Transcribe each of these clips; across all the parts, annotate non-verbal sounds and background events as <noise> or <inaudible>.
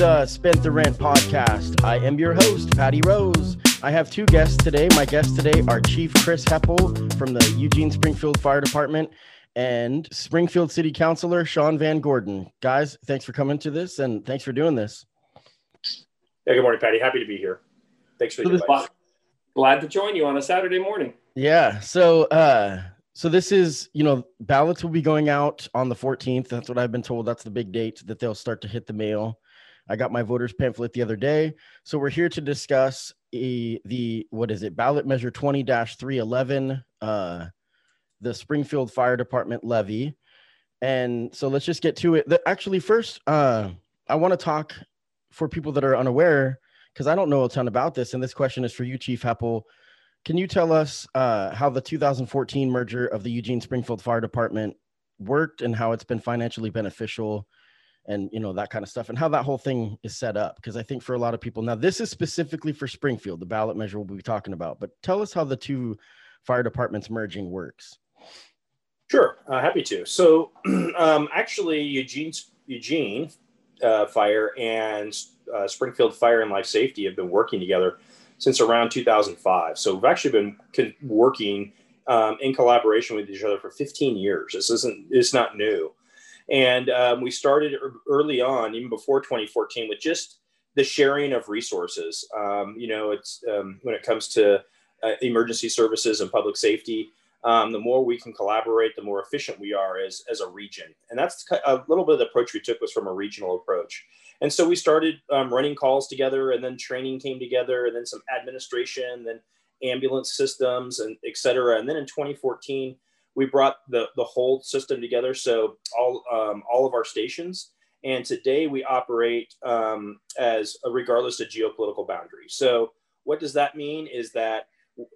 the Spent the Rent podcast. I am your host, Patty Rose. I have two guests today. My guests today are Chief Chris Heppel from the Eugene Springfield Fire Department and Springfield City Councilor Sean Van Gordon. Guys, thanks for coming to this and thanks for doing this. Yeah, good morning, Patty. Happy to be here. Thanks for the invite. Glad to join you on a Saturday morning. Yeah. So, uh, so this is, you know, ballots will be going out on the 14th. That's what I've been told. That's the big date that they'll start to hit the mail. I got my voters pamphlet the other day. So we're here to discuss a, the, what is it, ballot measure 20 311, uh, the Springfield Fire Department levy. And so let's just get to it. The, actually, first, uh, I want to talk for people that are unaware, because I don't know a ton about this. And this question is for you, Chief Heppel. Can you tell us uh, how the 2014 merger of the Eugene Springfield Fire Department worked and how it's been financially beneficial and you know that kind of stuff and how that whole thing is set up because I think for a lot of people now this is specifically for Springfield the ballot measure we'll be talking about but tell us how the two fire departments merging works. Sure, uh, happy to. So <clears throat> um, actually Eugene Eugene uh, Fire and uh, Springfield Fire and Life Safety have been working together since around 2005. So we've actually been con- working um, in collaboration with each other for 15 years. This isn't it's not new, and um, we started early on, even before 2014, with just the sharing of resources. Um, you know, it's um, when it comes to uh, emergency services and public safety. Um, the more we can collaborate, the more efficient we are as, as a region. And that's a little bit of the approach we took was from a regional approach. And so we started um, running calls together, and then training came together, and then some administration, then ambulance systems, and et cetera. And then in 2014, we brought the, the whole system together. So all, um, all of our stations. And today we operate um, as a, regardless of geopolitical boundaries. So what does that mean is that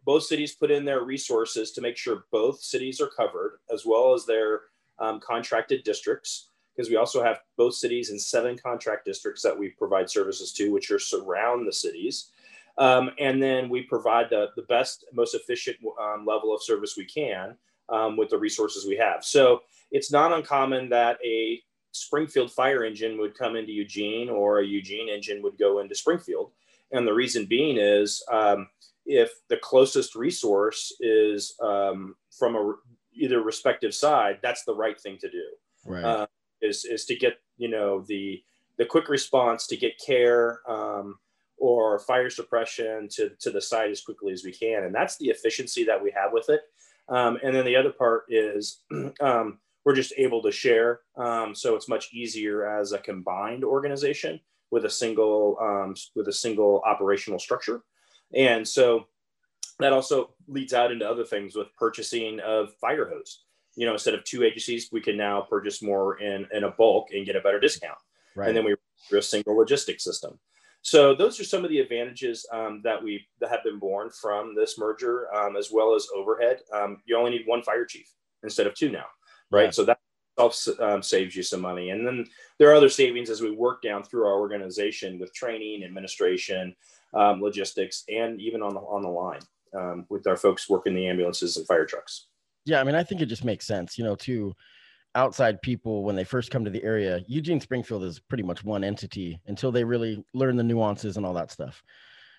both cities put in their resources to make sure both cities are covered, as well as their um, contracted districts because we also have both cities and seven contract districts that we provide services to, which are surround the cities. Um, and then we provide the, the best, most efficient um, level of service we can um, with the resources we have. So it's not uncommon that a Springfield fire engine would come into Eugene or a Eugene engine would go into Springfield. And the reason being is um, if the closest resource is um, from a either respective side, that's the right thing to do. Right. Uh, is is to get you know the the quick response to get care um, or fire suppression to to the site as quickly as we can, and that's the efficiency that we have with it. Um, and then the other part is <clears throat> um, we're just able to share, um, so it's much easier as a combined organization with a single um, with a single operational structure, and so that also leads out into other things with purchasing of fire hose you know, instead of two agencies, we can now purchase more in, in a bulk and get a better discount. Right. And then we through a single logistics system. So those are some of the advantages um, that we that have been born from this merger, um, as well as overhead. Um, you only need one fire chief instead of two now, right? Yeah. So that self um, saves you some money. And then there are other savings as we work down through our organization with training, administration, um, logistics, and even on the on the line um, with our folks working the ambulances and fire trucks. Yeah, I mean, I think it just makes sense, you know, to outside people when they first come to the area. Eugene Springfield is pretty much one entity until they really learn the nuances and all that stuff.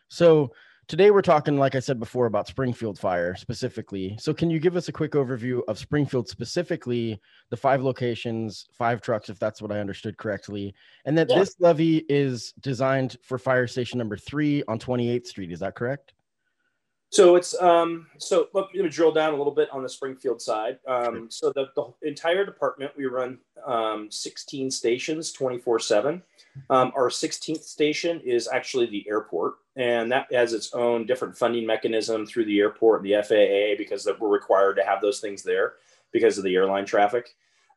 So, today we're talking, like I said before, about Springfield Fire specifically. So, can you give us a quick overview of Springfield specifically, the five locations, five trucks, if that's what I understood correctly, and that yeah. this levy is designed for fire station number three on 28th Street? Is that correct? So it's um, so let me drill down a little bit on the Springfield side. Um, so the, the entire department we run um, 16 stations 24 seven. Um, our 16th station is actually the airport, and that has its own different funding mechanism through the airport and the FAA because we're required to have those things there because of the airline traffic.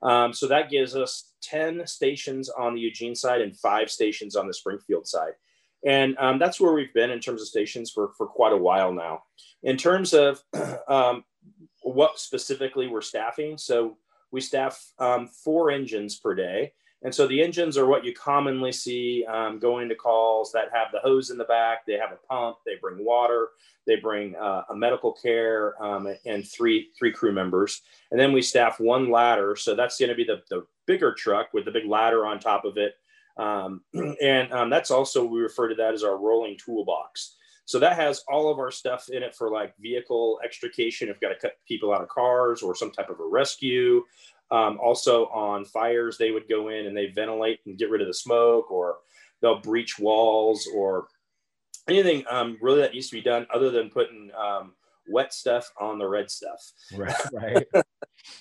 Um, so that gives us 10 stations on the Eugene side and five stations on the Springfield side. And um, that's where we've been in terms of stations for, for quite a while now. In terms of <clears throat> um, what specifically we're staffing, so we staff um, four engines per day. And so the engines are what you commonly see um, going to calls that have the hose in the back. They have a pump. They bring water. They bring uh, a medical care um, and three three crew members. And then we staff one ladder. So that's going to be the, the bigger truck with the big ladder on top of it um, <clears throat> and um, that's also, we refer to that as our rolling toolbox. So that has all of our stuff in it for like vehicle extrication. If you've got to cut people out of cars or some type of a rescue. Um, also on fires, they would go in and they ventilate and get rid of the smoke or they'll breach walls or anything um, really that needs to be done other than putting um, wet stuff on the red stuff. Right, <laughs> right.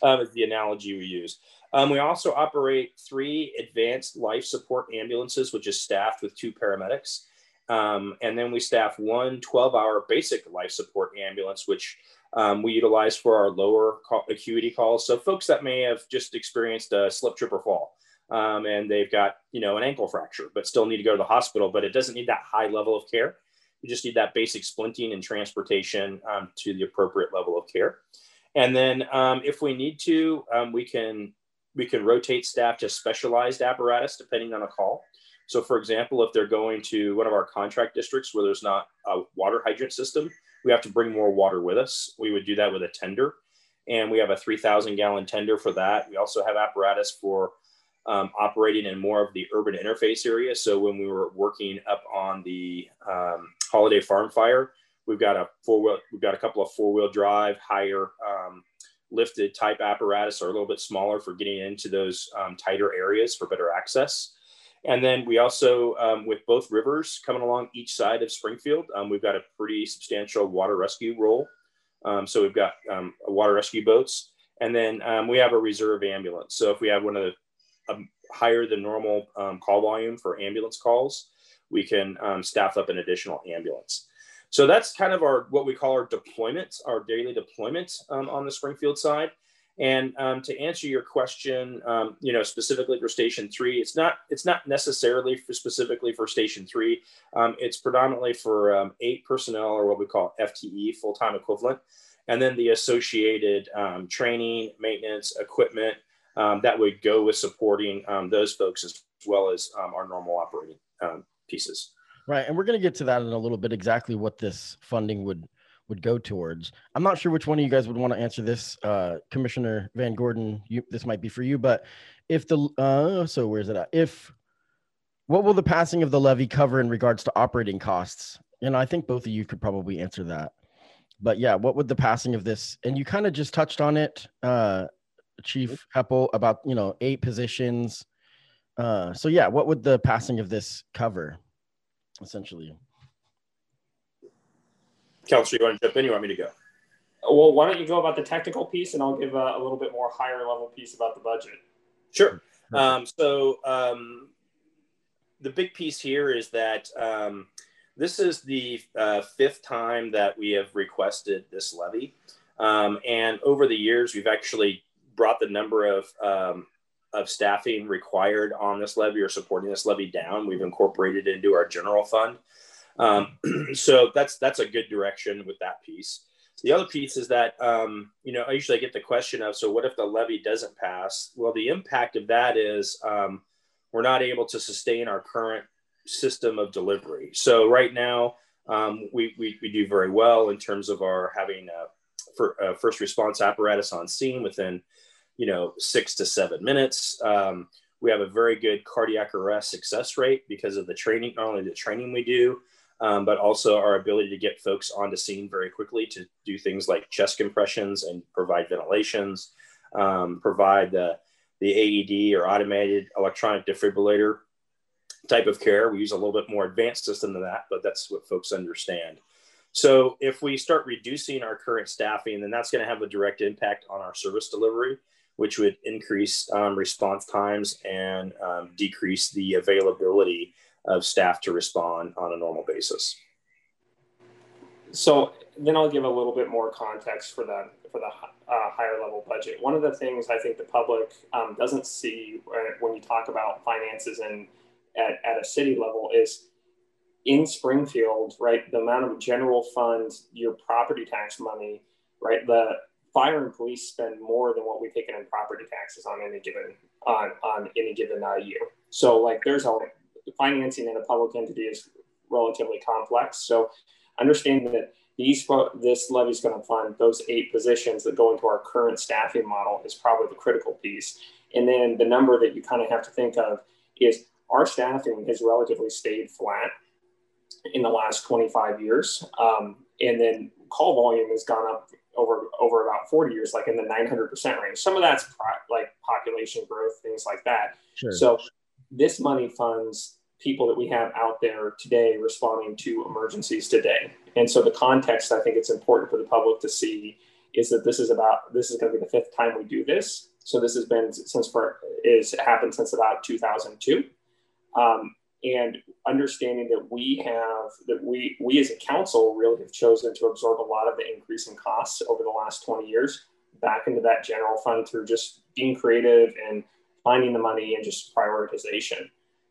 um, is the analogy we use. Um, we also operate three advanced life support ambulances, which is staffed with two paramedics. Um, and then we staff one 12 hour basic life support ambulance, which um, we utilize for our lower call, acuity calls. So folks that may have just experienced a slip, trip, or fall. Um, and they've got, you know, an ankle fracture, but still need to go to the hospital, but it doesn't need that high level of care. You just need that basic splinting and transportation um, to the appropriate level of care. And then um, if we need to, um, we can we can rotate staff to specialized apparatus depending on a call. So, for example, if they're going to one of our contract districts where there's not a water hydrant system, we have to bring more water with us. We would do that with a tender, and we have a 3,000 gallon tender for that. We also have apparatus for um, operating in more of the urban interface area. So, when we were working up on the um, Holiday Farm fire, we've got a four wheel, we've got a couple of four wheel drive higher um, lifted type apparatus are a little bit smaller for getting into those um, tighter areas for better access. And then we also, um, with both rivers coming along each side of Springfield, um, we've got a pretty substantial water rescue role. Um, so we've got um, water rescue boats, and then we have a reserve ambulance. So if we have one of the higher than normal call volume for ambulance calls, we can staff up an additional ambulance. So that's kind of our what we call our deployment, our daily deployment um, on the Springfield side. And um, to answer your question, um, you know, specifically for Station Three, it's not it's not necessarily for specifically for Station Three. Um, it's predominantly for um, eight personnel or what we call FTE, full time equivalent, and then the associated um, training, maintenance, equipment that would go with supporting those folks as well as our normal operating pieces. Right, and we're going to get to that in a little bit. Exactly what this funding would would go towards. I'm not sure which one of you guys would want to answer this, uh, Commissioner Van Gordon. You, this might be for you, but if the uh, so where's it at? If what will the passing of the levy cover in regards to operating costs? And I think both of you could probably answer that. But yeah, what would the passing of this? And you kind of just touched on it, uh, Chief Heppel, about you know eight positions. Uh, so yeah, what would the passing of this cover? essentially. Counselor, you want to jump in? You want me to go? Well, why don't you go about the technical piece, and I'll give a, a little bit more higher level piece about the budget. Sure. Um, so um, the big piece here is that um, this is the uh, fifth time that we have requested this levy, um, and over the years we've actually brought the number of um, of staffing required on this levy or supporting this levy down. We've incorporated into our general fund. Um, <clears throat> so that's that's a good direction with that piece. The other piece is that um, you know I usually get the question of so what if the levy doesn't pass? Well, the impact of that is um, we're not able to sustain our current system of delivery. So right now um, we, we, we do very well in terms of our having a, for, a first response apparatus on scene within you know, six to seven minutes. Um, we have a very good cardiac arrest success rate because of the training, not only the training we do, um, but also our ability to get folks onto scene very quickly to do things like chest compressions and provide ventilations, um, provide the, the AED or automated electronic defibrillator type of care. We use a little bit more advanced system than that, but that's what folks understand. So if we start reducing our current staffing, then that's going to have a direct impact on our service delivery, which would increase um, response times and um, decrease the availability of staff to respond on a normal basis. So then I'll give a little bit more context for the for the uh, higher level budget. One of the things I think the public um, doesn't see when you talk about finances and at, at a city level is in Springfield, right? The amount of general fund, your property tax money, right? The fire and police spend more than what we take in property taxes on any given on on any given uh, year. So like there's a financing in a public entity is relatively complex. So understanding that these this levy is going to fund those eight positions that go into our current staffing model is probably the critical piece. And then the number that you kind of have to think of is our staffing has relatively stayed flat in the last 25 years. Um, and then call volume has gone up over over about 40 years, like in the 900% range. Some of that's pro- like population growth, things like that. Sure. So this money funds people that we have out there today responding to emergencies today. And so the context I think it's important for the public to see is that this is about this is going to be the fifth time we do this. So this has been since for is happened since about 2002. Um, and understanding that we have that we we as a council really have chosen to absorb a lot of the increase in costs over the last 20 years back into that general fund through just being creative and finding the money and just prioritization.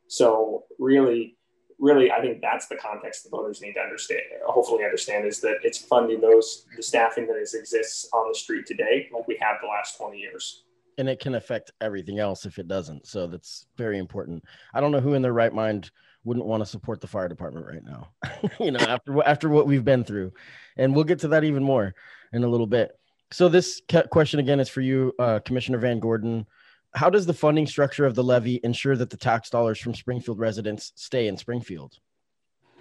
So really really i think that's the context the voters need to understand hopefully understand is that it's funding those the staffing that is, exists on the street today like we have the last 20 years and it can affect everything else if it doesn't. So that's very important. I don't know who in their right mind wouldn't want to support the fire department right now. <laughs> you know, after after what we've been through, and we'll get to that even more in a little bit. So this question again is for you, uh, Commissioner Van Gordon. How does the funding structure of the levy ensure that the tax dollars from Springfield residents stay in Springfield?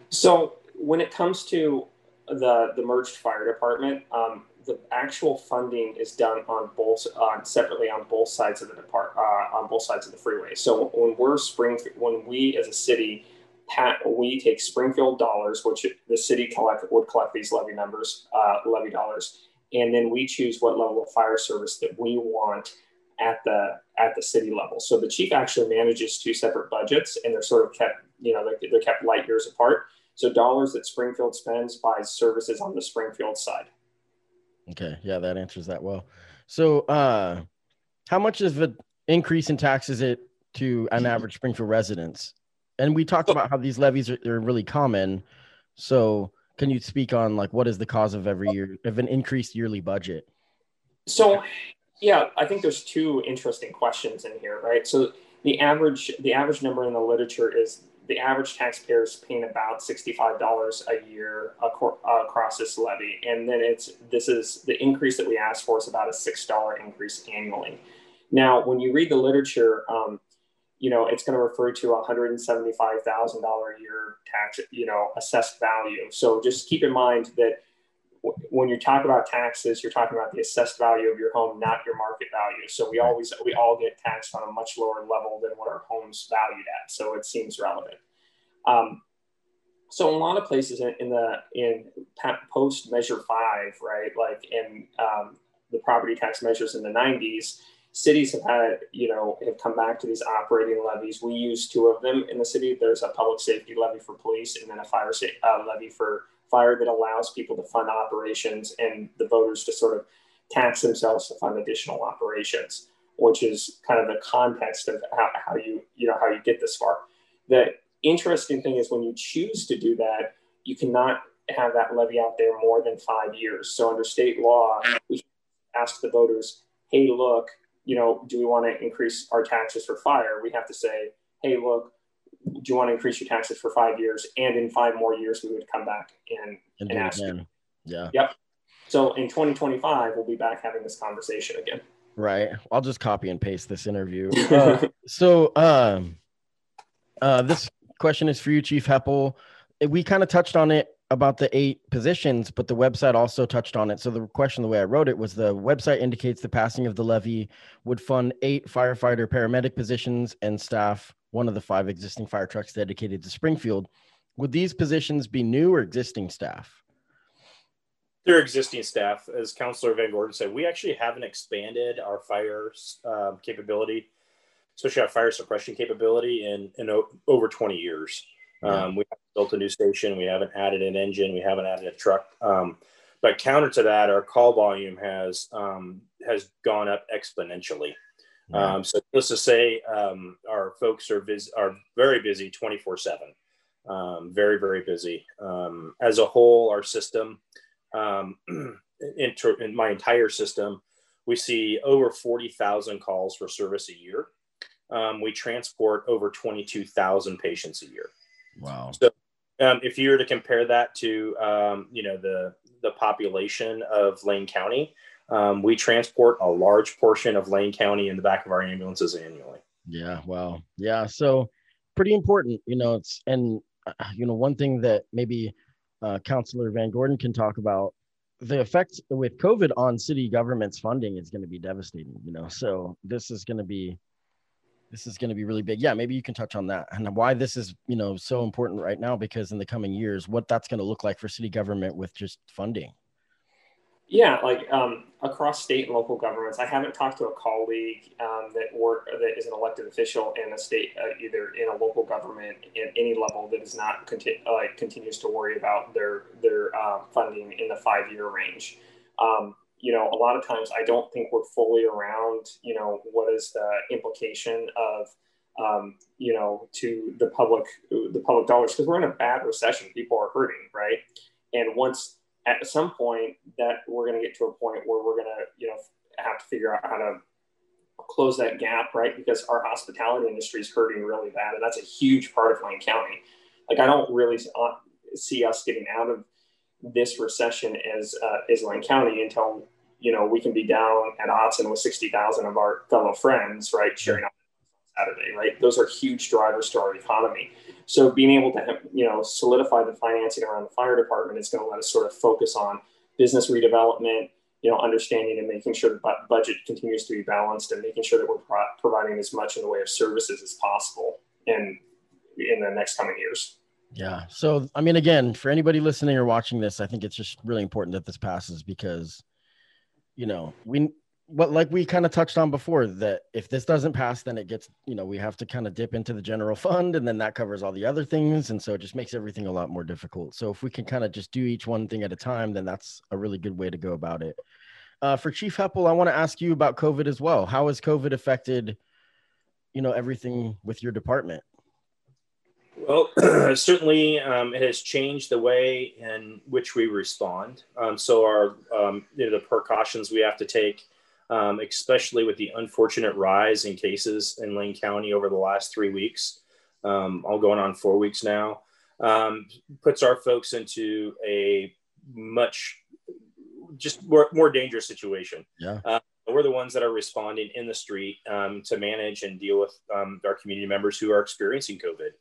So when it comes to the the merged fire department, um, the actual funding is done on both on separately on both sides of the depart uh, on both sides of the freeway. So when we're Springfield, when we as a city, pat, we take Springfield dollars, which the city collect would collect these levy numbers, uh, levy dollars, and then we choose what level of fire service that we want at the at the city level. So the chief actually manages two separate budgets, and they're sort of kept you know they're, they're kept light years apart. So dollars that Springfield spends buys services on the Springfield side. Okay, yeah, that answers that well. So, uh, how much of an increase in tax is it to an average Springfield residents? And we talked about how these levies are, are really common. So, can you speak on like what is the cause of every year of an increased yearly budget? So, yeah, I think there's two interesting questions in here, right? So, the average the average number in the literature is the average taxpayer is paying about $65 a year across this levy. And then it's this is the increase that we asked for is about a $6 increase annually. Now, when you read the literature, um, you know, it's going to refer to a $175,000 a year tax, you know, assessed value. So just keep in mind that when you talk about taxes, you're talking about the assessed value of your home, not your market value. So we always we all get taxed on a much lower level than what our home's valued at. So it seems relevant. Um, so in a lot of places in, in the in post Measure Five, right, like in um, the property tax measures in the 90s, cities have had you know have come back to these operating levies. We use two of them in the city. There's a public safety levy for police, and then a fire uh, levy for that allows people to fund operations and the voters to sort of tax themselves to fund additional operations, which is kind of the context of how, how you you know how you get this far. The interesting thing is when you choose to do that, you cannot have that levy out there more than five years. So under state law, we ask the voters, hey, look, you know, do we want to increase our taxes for fire? We have to say, hey, look, do you want to increase your taxes for five years? And in five more years, we would come back and, and, and ask you. Yeah. Yep. So in 2025, we'll be back having this conversation again. Right. I'll just copy and paste this interview. <laughs> Uh, so, um, uh, this question is for you, Chief Heppel. we kind of touched on it about the eight positions, but the website also touched on it. So the question, the way I wrote it, was the website indicates the passing of the levy would fund eight firefighter paramedic positions and staff one of the five existing fire trucks dedicated to Springfield. Would these positions be new or existing staff? They're existing staff. As Councillor Van Gordon said, we actually haven't expanded our fire um, capability, especially our fire suppression capability, in, in o- over 20 years. Yeah. Um, we built a new station. We haven't added an engine. We haven't added a truck. Um, but counter to that, our call volume has um, has gone up exponentially. Um, so let's just say um, our folks are vis- are very busy 24 seven, um, very very busy. Um, as a whole, our system, um, <clears throat> in, in, my entire system, we see over 40,000 calls for service a year. Um, we transport over 22,000 patients a year. Wow. So if you were to compare that to you know the the population of Lane County, um, we transport a large portion of Lane County in the back of our ambulances annually. Yeah, wow. Yeah, so pretty important, you know, it's and uh, you know, one thing that maybe uh, Councillor Van Gordon can talk about the effect with COVID on city government's funding is going to be devastating, you know. So this is going to be this is going to be really big. Yeah, maybe you can touch on that and why this is, you know, so important right now because in the coming years what that's going to look like for city government with just funding. Yeah, like um, across state and local governments, I haven't talked to a colleague um, that work that is an elected official in a state, uh, either in a local government at any level, that is not conti- like continues to worry about their their uh, funding in the five year range. Um, you know, a lot of times I don't think we're fully around. You know, what is the implication of um, you know to the public the public dollars because we're in a bad recession. People are hurting, right? And once at some point that we're going to get to a point where we're going to you know have to figure out how to close that gap right? Because our hospitality industry is hurting really bad and that's a huge part of Lane County. Like I don't really see us getting out of this recession as uh, as Lane County until you know we can be down at Autzen with 60,000 of our fellow friends right sharing Saturday right those are huge drivers to our economy so being able to you know solidify the financing around the fire department is going to let us sort of focus on business redevelopment, you know, understanding and making sure the budget continues to be balanced and making sure that we're pro- providing as much in the way of services as possible in in the next coming years. Yeah. So I mean, again, for anybody listening or watching this, I think it's just really important that this passes because, you know, we what like we kind of touched on before that if this doesn't pass then it gets you know we have to kind of dip into the general fund and then that covers all the other things and so it just makes everything a lot more difficult. So if we can kind of just do each one thing at a time then that's a really good way to go about it. Uh, for chief heppel i want to ask you about covid as well. How has covid affected you know everything with your department? Well, <clears throat> certainly um, it has changed the way in which we respond. Um, so our um, you know, the precautions we have to take um, especially with the unfortunate rise in cases in Lane County over the last three weeks, um, all going on four weeks now, um, puts our folks into a much just more, more dangerous situation. Yeah. Uh, we're the ones that are responding in the street um, to manage and deal with um, our community members who are experiencing COVID.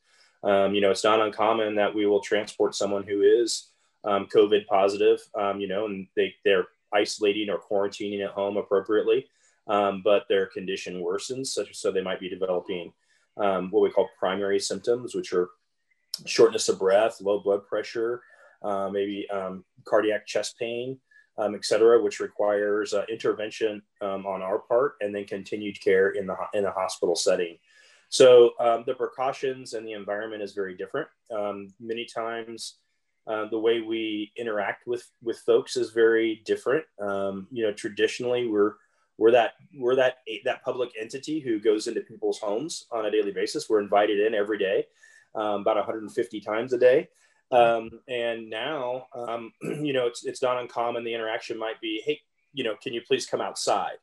Um, you know, it's not uncommon that we will transport someone who is COVID positive, you know, and they, they're isolating or quarantining at home appropriately, um, but their condition worsens, such so they might be developing um, what we call primary symptoms, which are shortness of breath, low blood pressure, uh, maybe um, cardiac chest pain, um, et cetera, which requires uh, intervention um, on our part and then continued care in the in a hospital setting. So um, the precautions and the environment is very different. many times uh, the way we interact with with folks is very different. Um, you know, traditionally we're we're that we're that that public entity who goes into people's homes on a daily basis. We're invited in every day, um, about 150 times a day. Um, and now, um, <clears throat> you know, it's it's not uncommon. The interaction might be, hey, you know, can you please come outside?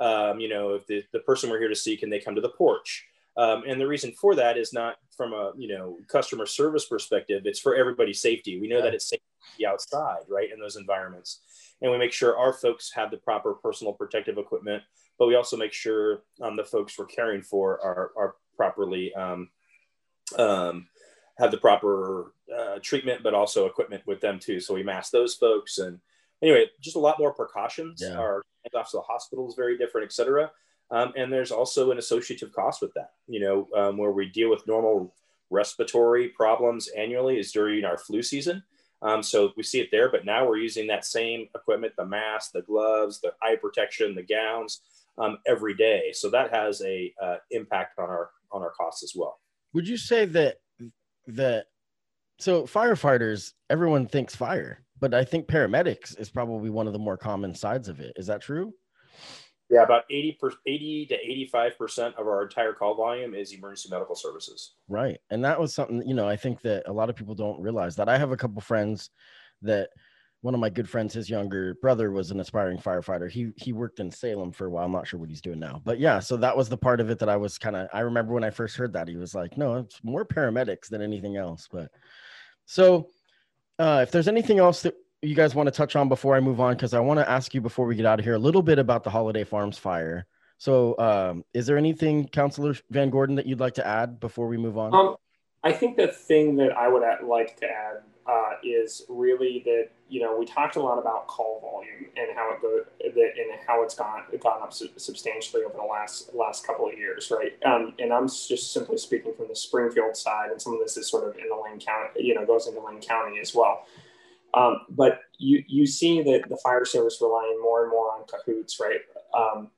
Um, you know, if the, the person we're here to see, can they come to the porch? Um, and the reason for that is not from a you know customer service perspective. It's for everybody's safety. We know yeah. that it's safe to be outside, right, in those environments, and we make sure our folks have the proper personal protective equipment. But we also make sure um, the folks we're caring for are are properly um, um, have the proper uh, treatment, but also equipment with them too. So we mask those folks. And anyway, just a lot more precautions. Yeah. Our handoffs to the hospital is very different, et cetera. Um, and there's also an associative cost with that, you know, um, where we deal with normal respiratory problems annually is during our flu season. Um, so we see it there, but now we're using that same equipment, the mask, the gloves, the eye protection, the gowns um, every day. So that has a uh, impact on our, on our costs as well. Would you say that, that, so firefighters, everyone thinks fire, but I think paramedics is probably one of the more common sides of it. Is that true? Yeah, about 80, per, 80 to 85% of our entire call volume is emergency medical services. Right. And that was something, you know, I think that a lot of people don't realize that. I have a couple friends that one of my good friends, his younger brother was an aspiring firefighter. He he worked in Salem for a while. I'm not sure what he's doing now. But yeah, so that was the part of it that I was kind of I remember when I first heard that. He was like, no, it's more paramedics than anything else. But so uh, if there's anything else that you guys want to touch on before I move on? Because I want to ask you before we get out of here a little bit about the Holiday Farms fire. So, um, is there anything, Councilor Van Gordon, that you'd like to add before we move on? Um, I think the thing that I would like to add uh, is really that you know we talked a lot about call volume and how it go and how it's gone gone up substantially over the last last couple of years, right? Um, and I'm just simply speaking from the Springfield side, and some of this is sort of in the Lane County, you know, goes into Lane County as well. Um, but you you see that the fire service relying more and more on CAHOOTS, right, um,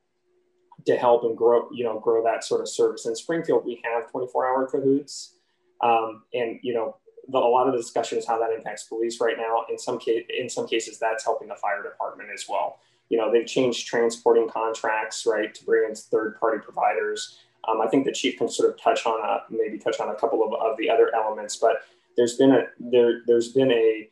to help and grow you know grow that sort of service. In Springfield, we have 24 hour CAHOOTS, um, and you know the, a lot of the discussion is how that impacts police right now. In some case, in some cases, that's helping the fire department as well. You know, they've changed transporting contracts, right, to bring in third party providers. Um, I think the chief can sort of touch on a, maybe touch on a couple of, of the other elements, but there's been a there there's been a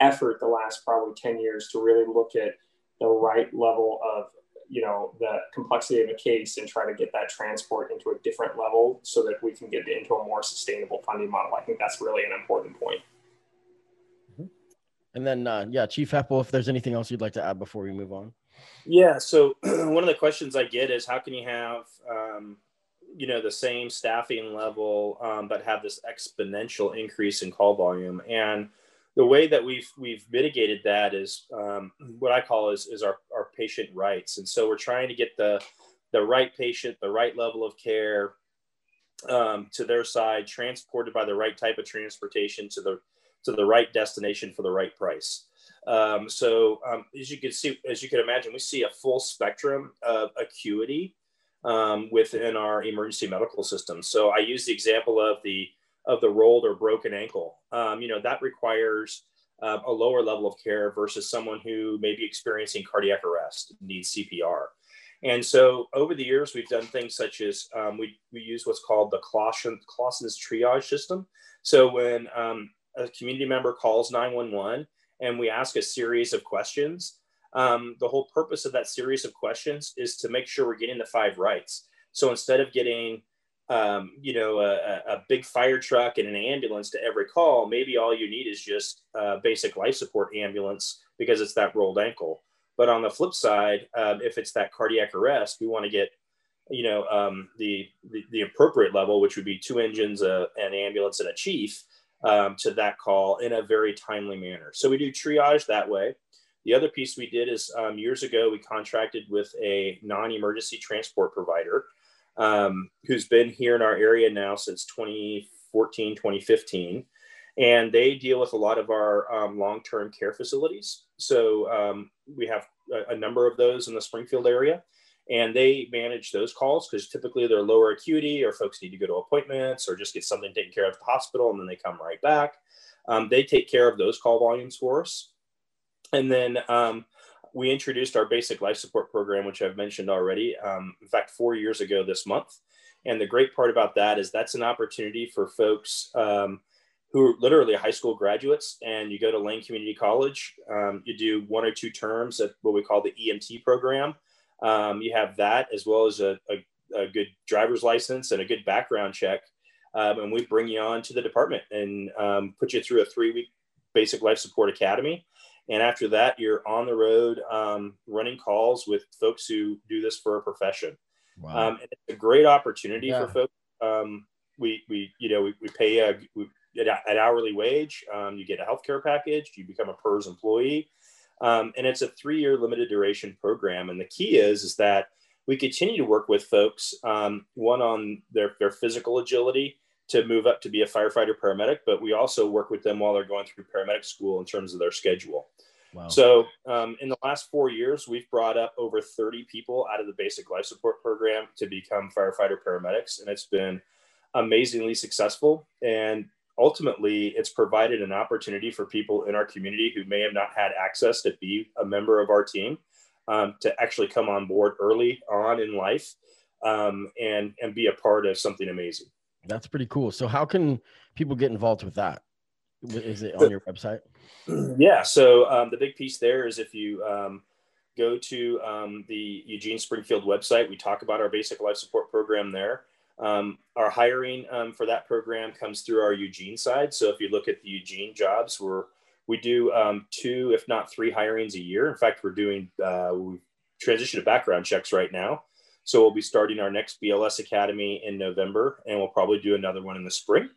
effort the last probably 10 years to really look at the right level of you know the complexity of a case and try to get that transport into a different level so that we can get into a more sustainable funding model. I think that's really an important point. Mm-hmm. and then uh, yeah chief heppel if there's anything else you'd like to add before we move on. Yeah so <clears throat> one of the questions i get is how can you have um, you know the same staffing level um, but have this exponential increase in call volume? And the way that we've we've mitigated that is um, what I call is is our, our patient rights, and so we're trying to get the the right patient, the right level of care um, to their side, transported by the right type of transportation to the to the right destination for the right price. Um, so um, as you can see, as you can imagine, we see a full spectrum of acuity um, within our emergency medical system. So I use the example of the of the rolled or broken ankle. Um, you know, that requires uh, a lower level of care versus someone who may be experiencing cardiac arrest, needs CPR. And so over the years, we've done things such as um, we, we use what's called the Clawson, Clawson's triage system. So when um, a community member calls 911 and we ask a series of questions, um, the whole purpose of that series of questions is to make sure we're getting the five rights. So instead of getting um, you know, a, a, big fire truck and an ambulance to every call, maybe all you need is just basic life support ambulance because it's that rolled ankle. But on the flip side, um, if it's that cardiac arrest, we want to get, you know, um, the, the, the appropriate level, which would be two engines, uh, an ambulance, and a chief um, to that call in a very timely manner. So we do triage that way. The other piece we did is um, years ago we contracted with a non-emergency transport provider um, who's been here in our area now since 2014, 2015. And they deal with a lot of our um, long term care facilities. So um, we have a, a, number of those in the Springfield area. And they manage those calls because typically they're lower acuity or folks need to go to appointments or just get something taken care of at the hospital and then they come right back. Um, they take care of those call volumes for us. And then um, we introduced our basic life support program, which I've mentioned already. Um, in fact, four years ago this month. And the great part about that is that's an opportunity for folks um, who are literally high school graduates and you go to Lane Community College. Um, you do one or two terms at what we call the EMT program. Um, you have that as well as a, a, a, good driver's license and a good background check. Um, and we bring you on to the department and um, put you through a three week basic life support academy and after that, you're on the road um, running calls with folks who do this for a profession. Wow. Um, it's a great opportunity yeah. for folks. Um, we, we, you know, we, we pay, a, we, at, hourly wage. Um, you get a healthcare package. You become a PERS employee, um, and it's a three-year limited duration program. And the key is is that we continue to work with folks um, one on their their physical agility to move up to be a firefighter paramedic, but we also work with them while they're going through paramedic school in terms of their schedule. Wow. So, um, in the last four years, we've brought up over 30 people out of the basic life support program to become firefighter paramedics, and it's been amazingly successful. And ultimately, it's provided an opportunity for people in our community who may have not had access to be a member of our team um, to actually come on board early on in life um, and and be a part of something amazing. That's pretty cool. So, how can people get involved with that? Is it on your website? <clears throat> Yeah. So um, the big piece there is if you um, go to um, the Eugene Springfield website, we talk about our basic life support program there. Um, our hiring um, for that program comes through our Eugene side. So if you look at the Eugene jobs, we're we do um, two, if not three hirings a year. In fact, we're doing uh, we transition to background checks right now. So we'll be starting our next BLS Academy in November, and we'll probably do another one in the spring.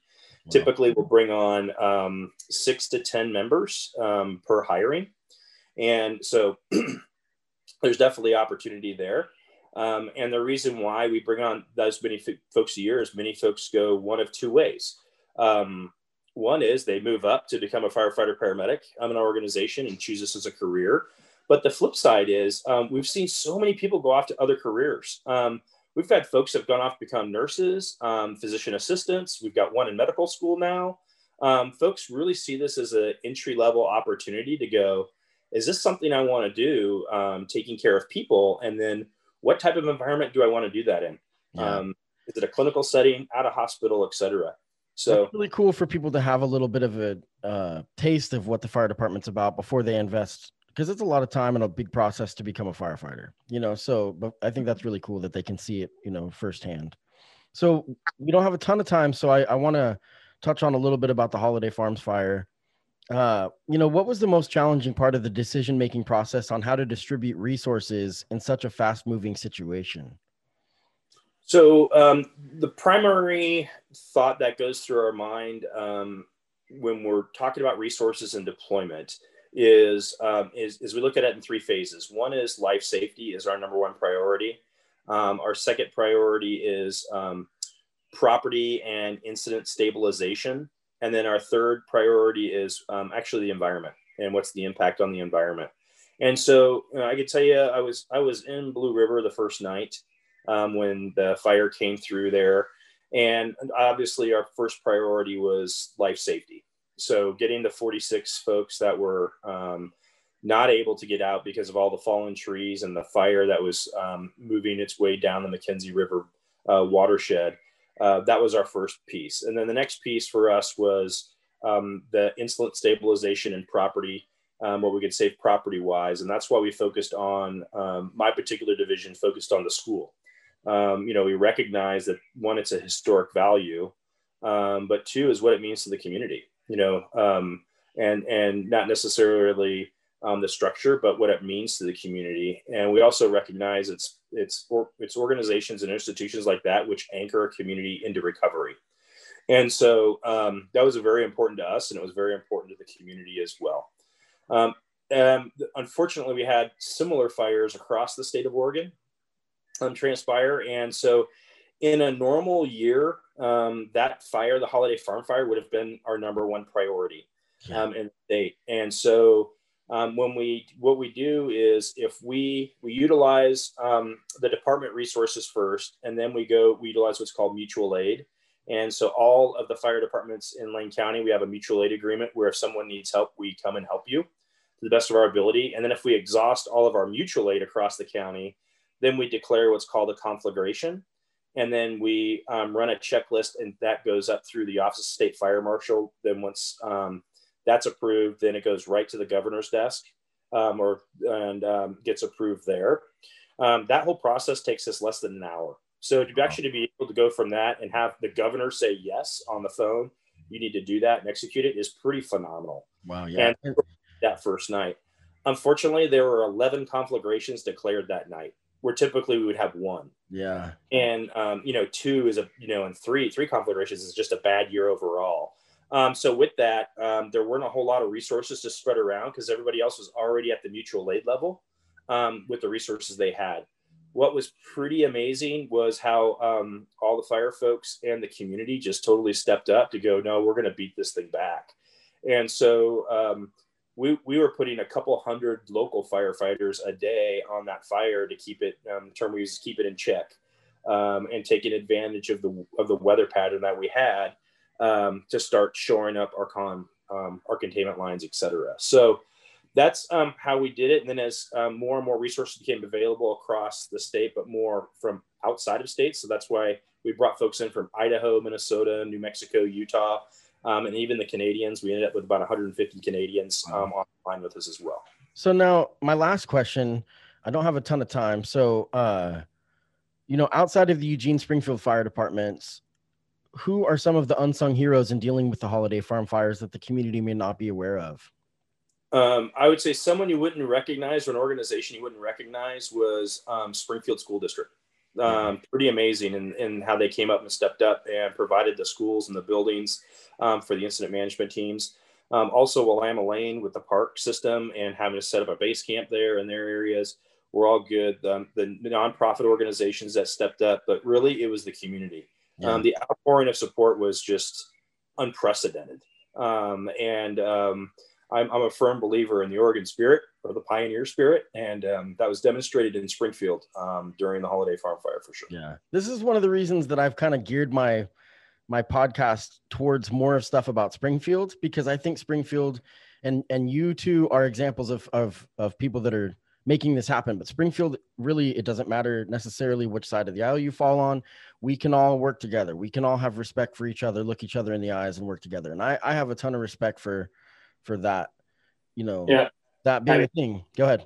Typically, we'll bring on um, six to 10 members um, per hiring. And so <clears throat> there's definitely opportunity there. Um, and the reason why we bring on those many f- folks a year is many folks go one of two ways. Um, one is they move up to become a firefighter paramedic in an organization and choose this as a career. But the flip side is um, we've seen so many people go off to other careers. Um, we've had folks have gone off to become nurses, um, physician assistants. We've got one in medical school now. Um, folks really see this as an entry level opportunity to go, is this something I want to do, um, taking care of people? And then what type of environment do I want to do that in? Yeah. Um, is it a clinical setting, at a hospital, et cetera? So That's really cool for people to have a little bit of a uh, taste of what the fire department's about before they invest because it's a lot of time and a big process to become a firefighter, you know. So, but I think that's really cool that they can see it, you know, firsthand. So, we don't have a ton of time, so I, I want to touch on a little bit about the Holiday Farms fire. Uh, you know, what was the most challenging part of the decision making process on how to distribute resources in such a fast moving situation? So, um, the primary thought that goes through our mind um, when we're talking about resources and deployment is, um, is, is we look at it in three phases. One is life safety is our number one priority. Um, our second priority is um, property and incident stabilization. And then our third priority is um, actually the environment and what's the impact on the environment. And so you know, I could tell you, I was I was in Blue River the first night um, when the fire came through there, and obviously our first priority was life safety so getting the 46 folks that were um, not able to get out because of all the fallen trees and the fire that was um, moving its way down the McKenzie River uh, watershed, uh, that was our first piece. And then the next piece for us was um, the incident stabilization and property, um, what we could save property wise. And that's why we focused on um, my particular division, focused on the school. Um, you know, we recognize that one, it's a historic value, but two is what it means to the community you know, um, and and not necessarily um, the structure, but what it means to the community. And we also recognize it's it's or, it's organizations and institutions like that which anchor a community into recovery. And so um, that was very important to us, and it was very important to the community as well. Um, and unfortunately, we had similar fires across the state of Oregon um, transpire, and so in a normal year, um, that fire, the holiday farm fire, would have been our number one priority um, in the state. And so um, when we what we do is if we we utilize um, the department resources first, and then we go we utilize what's called mutual aid. And so all of the fire departments in Lane County, we have a mutual aid agreement where if someone needs help, we come and help you to the best of our ability. And then if we exhaust all of our mutual aid across the county, then we declare what's called a conflagration and then we um, run a checklist and that goes up through the office of state fire marshal. Then once um, that's approved then it goes right to the governor's desk um, or and um, gets approved there. Um, that whole process takes us less than an hour. So to actually to be able to go from that and have the governor say yes on the phone you need to do that and execute it is pretty phenomenal. Wow yeah. And that first night. Unfortunately there were 11 conflagrations declared that night where typically we would have one. Yeah. And um, you know, two is a you know, and three three conflagrations is just a bad year overall. Um, so with that, um, there weren't a whole lot of resources to spread around because everybody else was already at the mutual aid level um, with the resources they had. What was pretty amazing was how um, all the fire folks and the community just totally stepped up to go, no, we're going to beat this thing back. And so um, we, we were putting a couple hundred local firefighters a day on that fire to keep it, um, the term we use is keep it in check um, and taking advantage of the, of the weather pattern that we had um, to start shoring up our con, um, our containment lines, et cetera. So that's um, how we did it. And then as um, more and more resources became available across the state, but more from outside of states. So that's why we brought folks in from Idaho, Minnesota, New Mexico, Utah, um, and even the Canadians. We ended up with about 150 Canadians um, online with us as well. So now my last question, I don't have a ton of time. So, uh, you know, outside of the Eugene Springfield Fire Departments, who are some of the unsung heroes in dealing with the holiday farm fires that the community may not be aware of? Um, I would say someone you wouldn't recognize or an organization you wouldn't recognize was um, Springfield School District. Um, pretty amazing in, in how they came up and stepped up and provided the schools and the buildings um, for the incident management teams. Um, also, Willamalane with the park system and having to set up a base camp there in their areas were all good. Um, the nonprofit organizations that stepped up, but really it was the community. Yeah. Um, the outpouring of support was just unprecedented. Um, and um, I'm, I'm, a firm believer in the Oregon spirit or the pioneer spirit. And um, that was demonstrated in Springfield um, during the holiday farm fire for sure. Yeah. This is one of the reasons that I've kind of geared my my podcast towards more of stuff about Springfield because I think Springfield and and you two are examples of of of people that are making this happen. But Springfield, really, it doesn't matter necessarily which side of the aisle you fall on. We can all work together. We can all have respect for each other, look each other in the eyes, and work together. And I, I have a ton of respect for, for that. You know, yeah, that being I mean, a thing. Go ahead.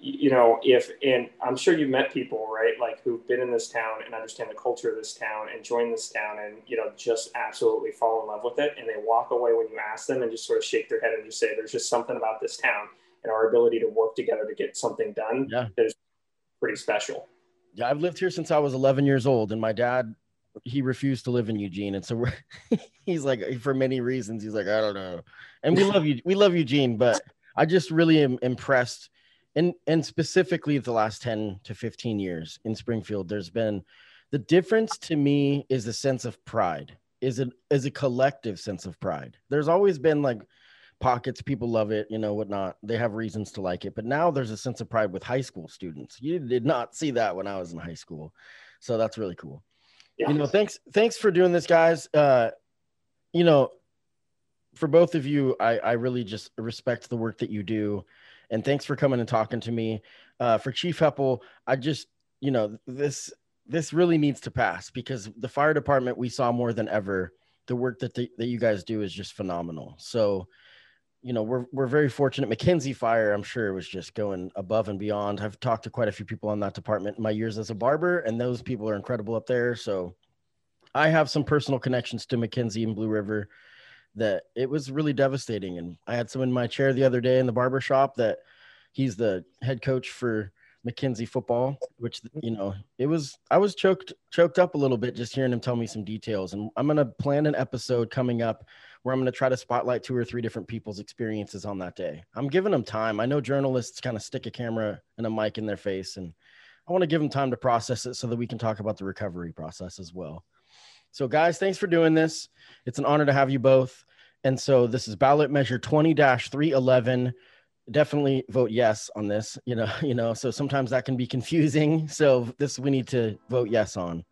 You know, if and I'm sure you've met people, right? Like who've been in this town and understand the culture of this town and join this town and you know just absolutely fall in love with it, and they walk away when you ask them and just sort of shake their head and just say, "There's just something about this town." and our ability to work together to get something done yeah. is pretty special. Yeah, I've lived here since I was 11 years old, and my dad he refused to live in Eugene, and so we're <laughs> he's like for many reasons he's like I don't know, and we love you, we love Eugene, but I just really am impressed, and and specifically the last 10 to 15 years in Springfield, there's been the difference to me is a sense of pride, is it is a collective sense of pride. There's always been like pockets people love it you know whatnot they have reasons to like it but now there's a sense of pride with high school students. You did not see that when i was in high school. So that's really cool yeah. you know thanks thanks for doing this guys. Uh you know for both of you i i really just respect the work that you do. And thanks for coming and talking to me. Uh for chief heppel i just you know this this really needs to pass because the fire department we saw more than ever. The work that, the, that you guys do is just phenomenal. So you know, we're we're very fortunate. McKenzie Fire, I'm sure, was just going above and beyond. I've talked to quite a few people on that department in my years as a barber, and those people are incredible up there. So I have some personal connections to McKenzie and Blue River that it was really devastating. And I had someone in my chair the other day in the barber shop that he's the head coach for McKenzie football, which mm-hmm. you know, it was I was choked choked up a little bit just hearing him tell me some details. And I'm gonna plan an episode coming up where I'm going to try to spotlight two or three different people's experiences on that day. I'm giving them time. I know journalists kind of stick a camera and a mic in their face, and I want to give them time to process it so that we can talk about the recovery process as well. So, guys, thanks for doing this. It's an honor to have you both. And so, this is ballot measure 20 311 definitely vote yes on this you know <laughs> you know so sometimes that can be confusing so this we need to vote yes on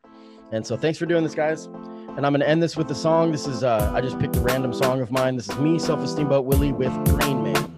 and so thanks for doing this guys and I'm going to end this with a song. This is, uh, I just picked a random song of mine. This is me, Self Esteem Boat Willie, with Green Man.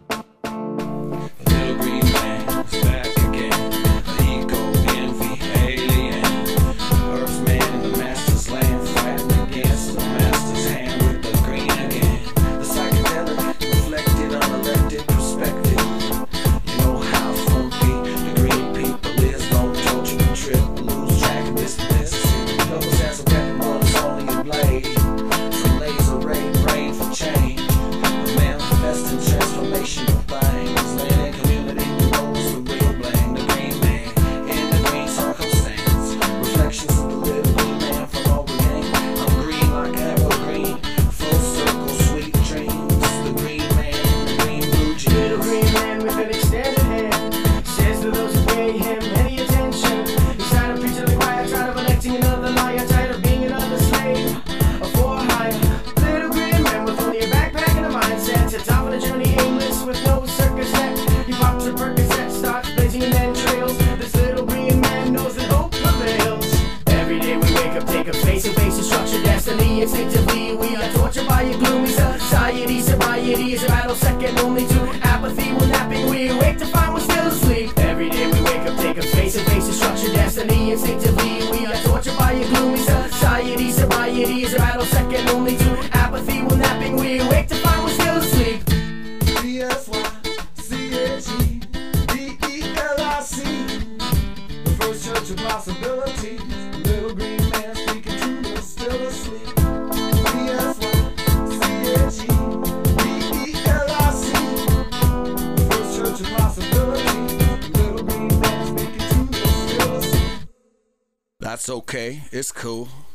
Instinctively. We are tortured by a gloomy society. Sobriety is a battle second only to apathy. When napping, we wake to find we're still asleep. Every day we wake up, take up space and face destruction, destiny. Instinctively, we are tortured by a gloomy society. Sobriety is a battle second only to it's